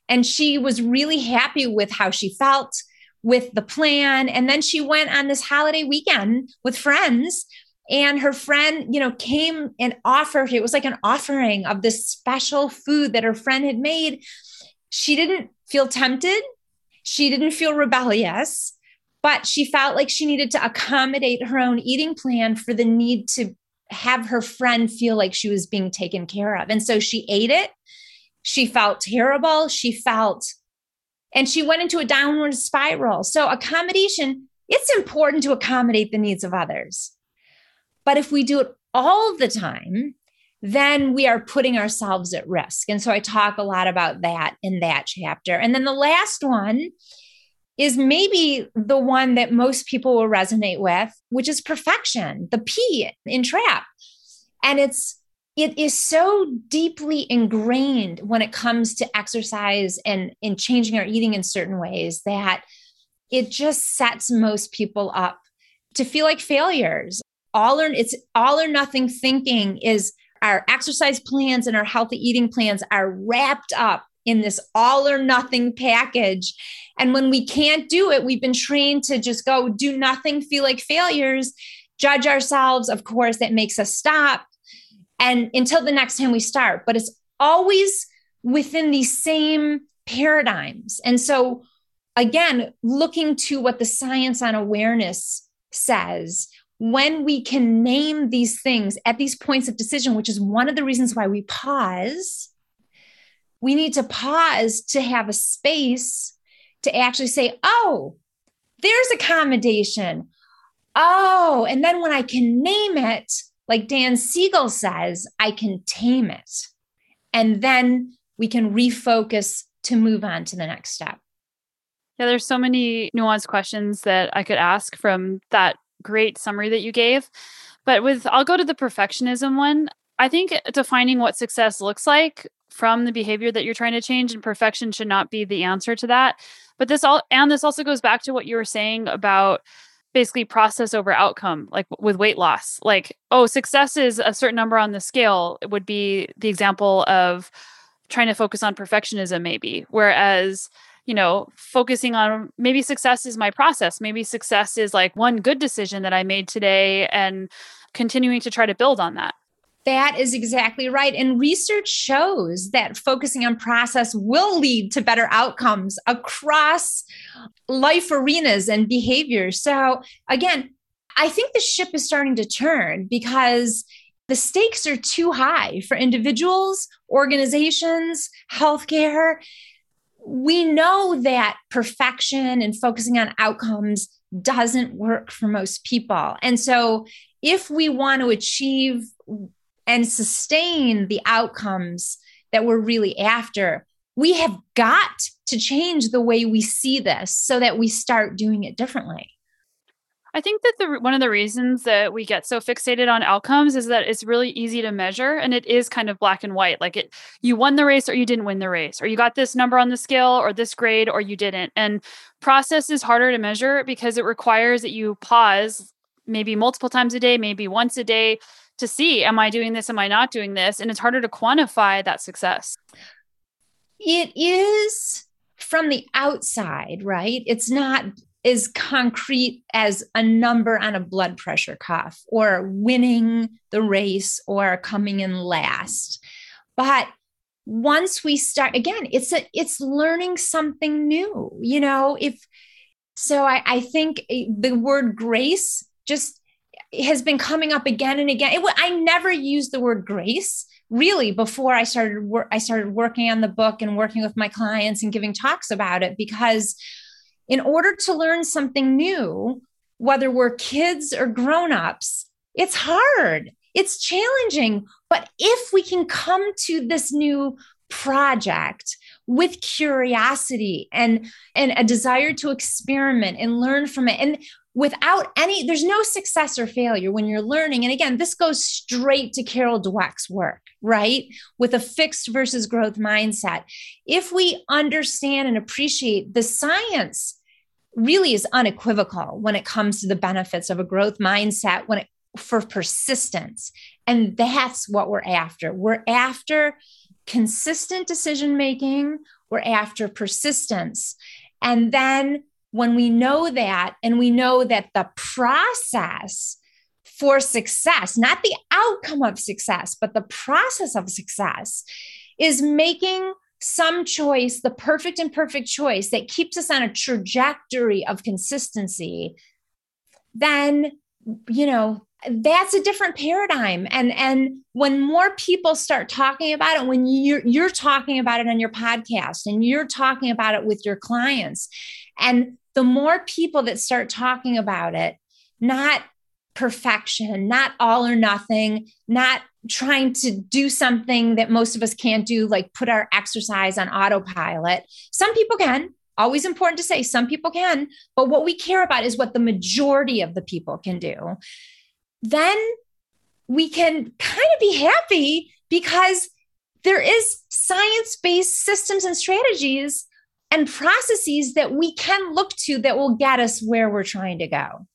and she was really happy with how she felt with the plan. And then she went on this holiday weekend with friends. And her friend, you know, came and offered, it was like an offering of this special food that her friend had made. She didn't feel tempted. She didn't feel rebellious but she felt like she needed to accommodate her own eating plan for the need to have her friend feel like she was being taken care of. And so she ate it. She felt terrible. She felt, and she went into a downward spiral. So, accommodation, it's important to accommodate the needs of others. But if we do it all the time, then we are putting ourselves at risk. And so I talk a lot about that in that chapter. And then the last one is maybe the one that most people will resonate with, which is perfection, the P in trap. And it's it is so deeply ingrained when it comes to exercise and in changing our eating in certain ways that it just sets most people up to feel like failures all or it's all or nothing thinking is our exercise plans and our healthy eating plans are wrapped up in this all or nothing package. And when we can't do it, we've been trained to just go do nothing, feel like failures, judge ourselves. Of course, that makes us stop. And until the next time we start, but it's always within these same paradigms. And so, again, looking to what the science on awareness says, when we can name these things at these points of decision, which is one of the reasons why we pause, we need to pause to have a space to actually say, oh, there's accommodation. Oh, and then when I can name it, like Dan Siegel says, I can tame it. And then we can refocus to move on to the next step. Yeah, there's so many nuanced questions that I could ask from that great summary that you gave. But with, I'll go to the perfectionism one. I think defining what success looks like from the behavior that you're trying to change and perfection should not be the answer to that. But this all, and this also goes back to what you were saying about basically process over outcome, like with weight loss. Like, oh, success is a certain number on the scale, it would be the example of trying to focus on perfectionism, maybe. Whereas, you know, focusing on maybe success is my process. Maybe success is like one good decision that I made today and continuing to try to build on that. That is exactly right. And research shows that focusing on process will lead to better outcomes across life arenas and behaviors. So, again, I think the ship is starting to turn because the stakes are too high for individuals, organizations, healthcare we know that perfection and focusing on outcomes doesn't work for most people. And so, if we want to achieve and sustain the outcomes that we're really after, we have got to change the way we see this so that we start doing it differently. I think that the one of the reasons that we get so fixated on outcomes is that it's really easy to measure and it is kind of black and white. Like it you won the race or you didn't win the race or you got this number on the scale or this grade or you didn't. And process is harder to measure because it requires that you pause maybe multiple times a day, maybe once a day to see am I doing this am I not doing this and it's harder to quantify that success. It is from the outside, right? It's not is concrete as a number on a blood pressure cuff or winning the race or coming in last. But once we start again, it's a it's learning something new. You know, if so I, I think the word grace just has been coming up again and again. It, I never used the word grace really before I started work. I started working on the book and working with my clients and giving talks about it because in order to learn something new, whether we're kids or grown-ups, it's hard. It's challenging. But if we can come to this new project with curiosity and and a desire to experiment and learn from it and without any there's no success or failure when you're learning and again this goes straight to carol dweck's work right with a fixed versus growth mindset if we understand and appreciate the science really is unequivocal when it comes to the benefits of a growth mindset when it for persistence. And that's what we're after. We're after consistent decision making. We're after persistence. And then when we know that and we know that the process for success not the outcome of success but the process of success is making some choice, the perfect and perfect choice that keeps us on a trajectory of consistency, then, you know, that's a different paradigm. And and when more people start talking about it when you're you're talking about it on your podcast and you're talking about it with your clients and the more people that start talking about it not perfection not all or nothing not trying to do something that most of us can't do like put our exercise on autopilot some people can always important to say some people can but what we care about is what the majority of the people can do then we can kind of be happy because there is science-based systems and strategies and processes that we can look to that will get us where we're trying to go.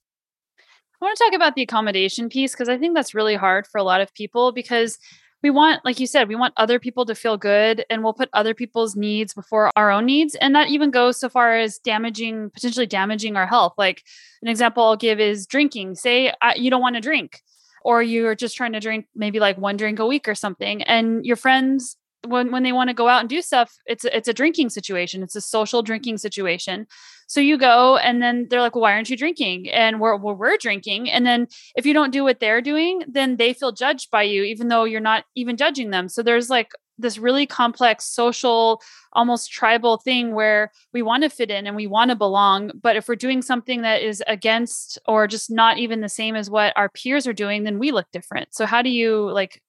I want to talk about the accommodation piece because I think that's really hard for a lot of people because we want like you said we want other people to feel good and we'll put other people's needs before our own needs and that even goes so far as damaging potentially damaging our health. Like an example i'll give is drinking. Say uh, you don't want to drink or you're just trying to drink maybe like one drink a week or something and your friends when when they want to go out and do stuff it's a, it's a drinking situation it's a social drinking situation. So you go and then they're like well why aren't you drinking? And we're well, we're drinking. And then if you don't do what they're doing then they feel judged by you even though you're not even judging them. So there's like this really complex social almost tribal thing where we want to fit in and we want to belong. But if we're doing something that is against or just not even the same as what our peers are doing then we look different. So how do you like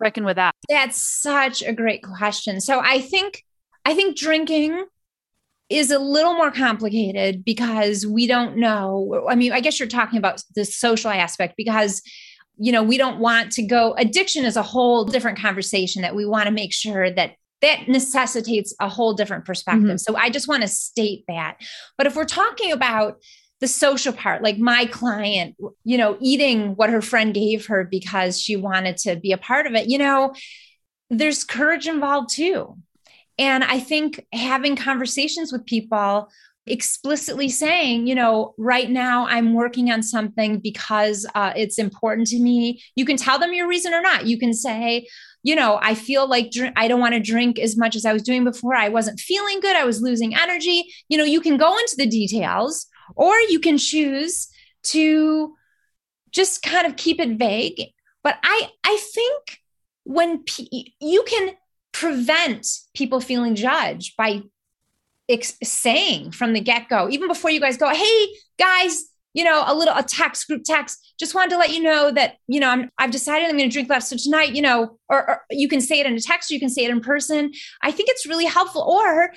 reckon with that? That's such a great question. So I think I think drinking is a little more complicated because we don't know. I mean, I guess you're talking about the social aspect because you know, we don't want to go addiction is a whole different conversation that we want to make sure that that necessitates a whole different perspective. Mm-hmm. So I just want to state that. But if we're talking about the social part like my client you know eating what her friend gave her because she wanted to be a part of it you know there's courage involved too. And i think having conversations with people explicitly saying you know right now i'm working on something because uh, it's important to me. You can tell them your reason or not. You can say you know i feel like dr- i don't want to drink as much as i was doing before. I wasn't feeling good. I was losing energy. You know you can go into the details or you can choose to just kind of keep it vague. But I, I think when p- you can prevent people feeling judged by ex- saying from the get go, even before you guys go, hey, guys, you know, a little a text group text. Just wanted to let you know that you know I'm I've decided I'm going to drink less. So tonight, you know, or, or, you can say it in a text, or you can say it in person. I think it's really helpful. Or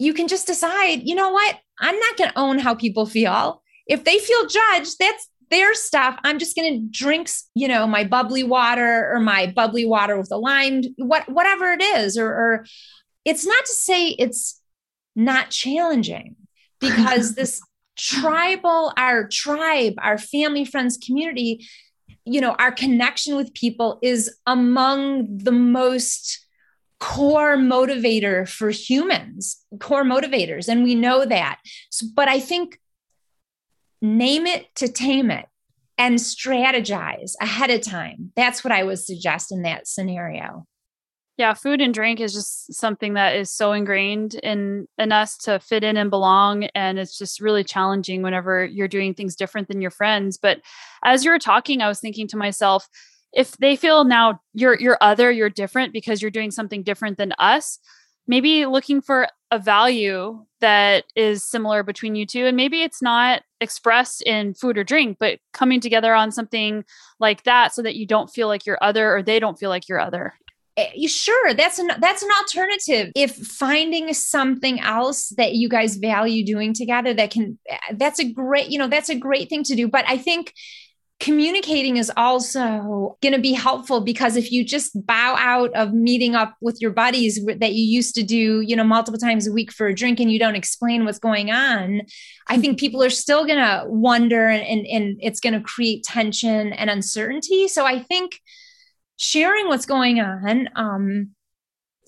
you can just decide, you know what? I'm not going to own how people feel. If they feel judged, that's their stuff. I'm just going to drink, you know, my bubbly water or my bubbly water with a lime, what whatever it is. Or, or it's not to say it's not challenging because this tribal, our tribe, our family, friends, community, you know, our connection with people is among the most core motivator for humans, core motivators. And we know that. So, but I think name it to tame it and strategize ahead of time. That's what I would suggest in that scenario. Yeah, food and drink is just something that is so ingrained in in us to fit in and belong and it's just really challenging whenever you're doing things different than your friends. But as you were talking, I was thinking to myself, if they feel now you're you're other, you're different because you're doing something different than us, maybe looking for a value that is similar between you two and maybe it's not expressed in food or drink but coming together on something like that so that you don't feel like you're other or they don't feel like you're other. Eh, sure that's an that's an alternative. If finding something else that you guys value doing together that can eh, that's a great you know that's a great thing to do but i think communicating is also going to be helpful because if you just bow out of meeting up with your buddies that you used to do, you know, multiple times a week for a drink and you don't explain what's going on, I think people are still going to wonder and, and it's going to create tension and uncertainty. So I think sharing what's going on um,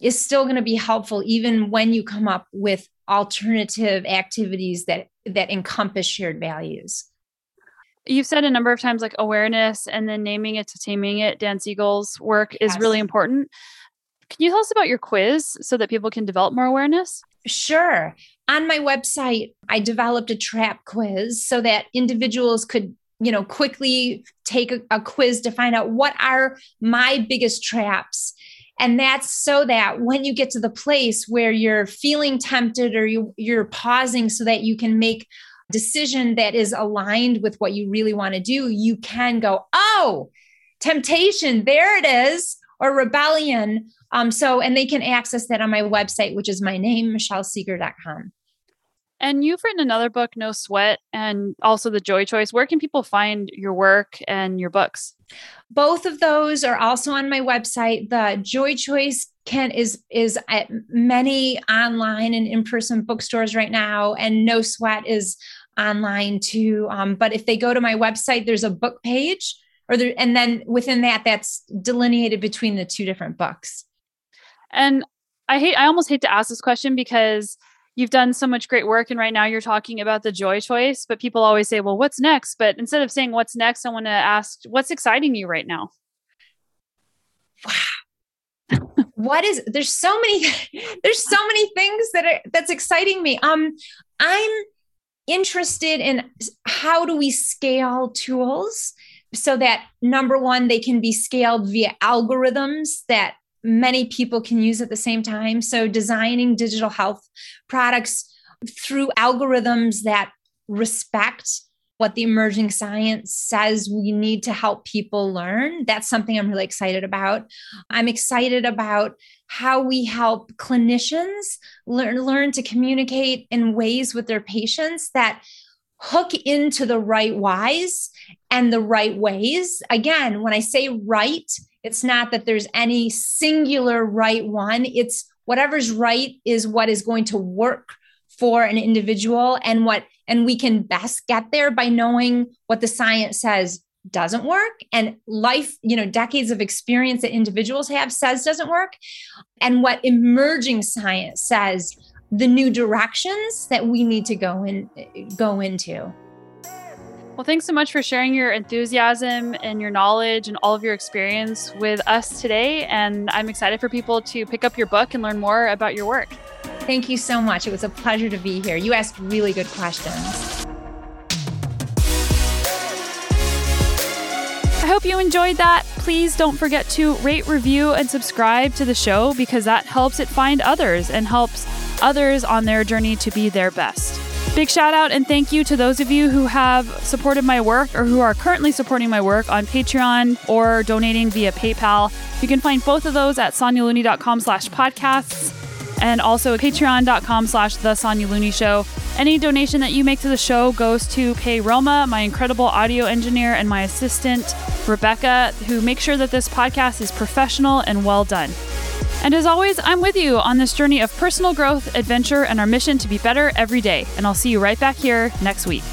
is still going to be helpful even when you come up with alternative activities that that encompass shared values. You've said a number of times like awareness and then naming it to taming it. Dan Siegel's work yes. is really important. Can you tell us about your quiz so that people can develop more awareness? Sure. On my website, I developed a trap quiz so that individuals could you know quickly take a, a, quiz to find out what are my biggest traps and that's so that when you get to the place where you're feeling tempted or you, you're pausing so that you can make decision that is aligned with what you really want to do you can go oh temptation there it is or rebellion um, so and they can access that on my website which is my name michellesegar.com and you've written another book, No Sweat, and also The Joy Choice. Where can people find your work and your books? Both of those are also on my website. The Joy Choice can is is at many online and in-person bookstores right now, and No Sweat is online too. Um, but if they go to my website, there's a book page, or there, and then within that, that's delineated between the two different books. And I hate, I almost hate to ask this question because you've done so much great work and right now you're talking about the joy choice but people always say well what's next but instead of saying what's next i want to ask what's exciting you right now wow what is there's so many there's so many things that are that's exciting me um i'm interested in how do we scale tools so that number one they can be scaled via algorithms that many people can use at the same time. So, designing digital health products through algorithms that respect what the emerging science says we need to help people learn. That's something I'm really excited about. I'm excited about how we help clinicians learn learn to communicate in ways with their patients that hook into the right whys and the right ways. Again, when I say right, it's not that there's any singular right one. It's whatever's right is what is going to work for an individual and what and we can best get there by knowing what the science says doesn't work and life you know decades of experience that individuals have says doesn't work and what emerging science says the new directions that we need to go in go into well, thanks so much for sharing your enthusiasm and your knowledge and all of your experience with us today. And I'm excited for people to pick up your book and learn more about your work. Thank you so much. It was a pleasure to be here. You asked really good questions. I hope you enjoyed that. Please don't forget to rate, review, and subscribe to the show because that helps it find others and helps others on their journey to be their best. Big shout out and thank you to those of you who have supported my work or who are currently supporting my work on Patreon or donating via PayPal. You can find both of those at sonyalooney.com slash podcasts and also patreon.com slash the Sonya Looney Show. Any donation that you make to the show goes to pay Roma, my incredible audio engineer, and my assistant, Rebecca, who make sure that this podcast is professional and well done. And as always, I'm with you on this journey of personal growth, adventure, and our mission to be better every day. And I'll see you right back here next week.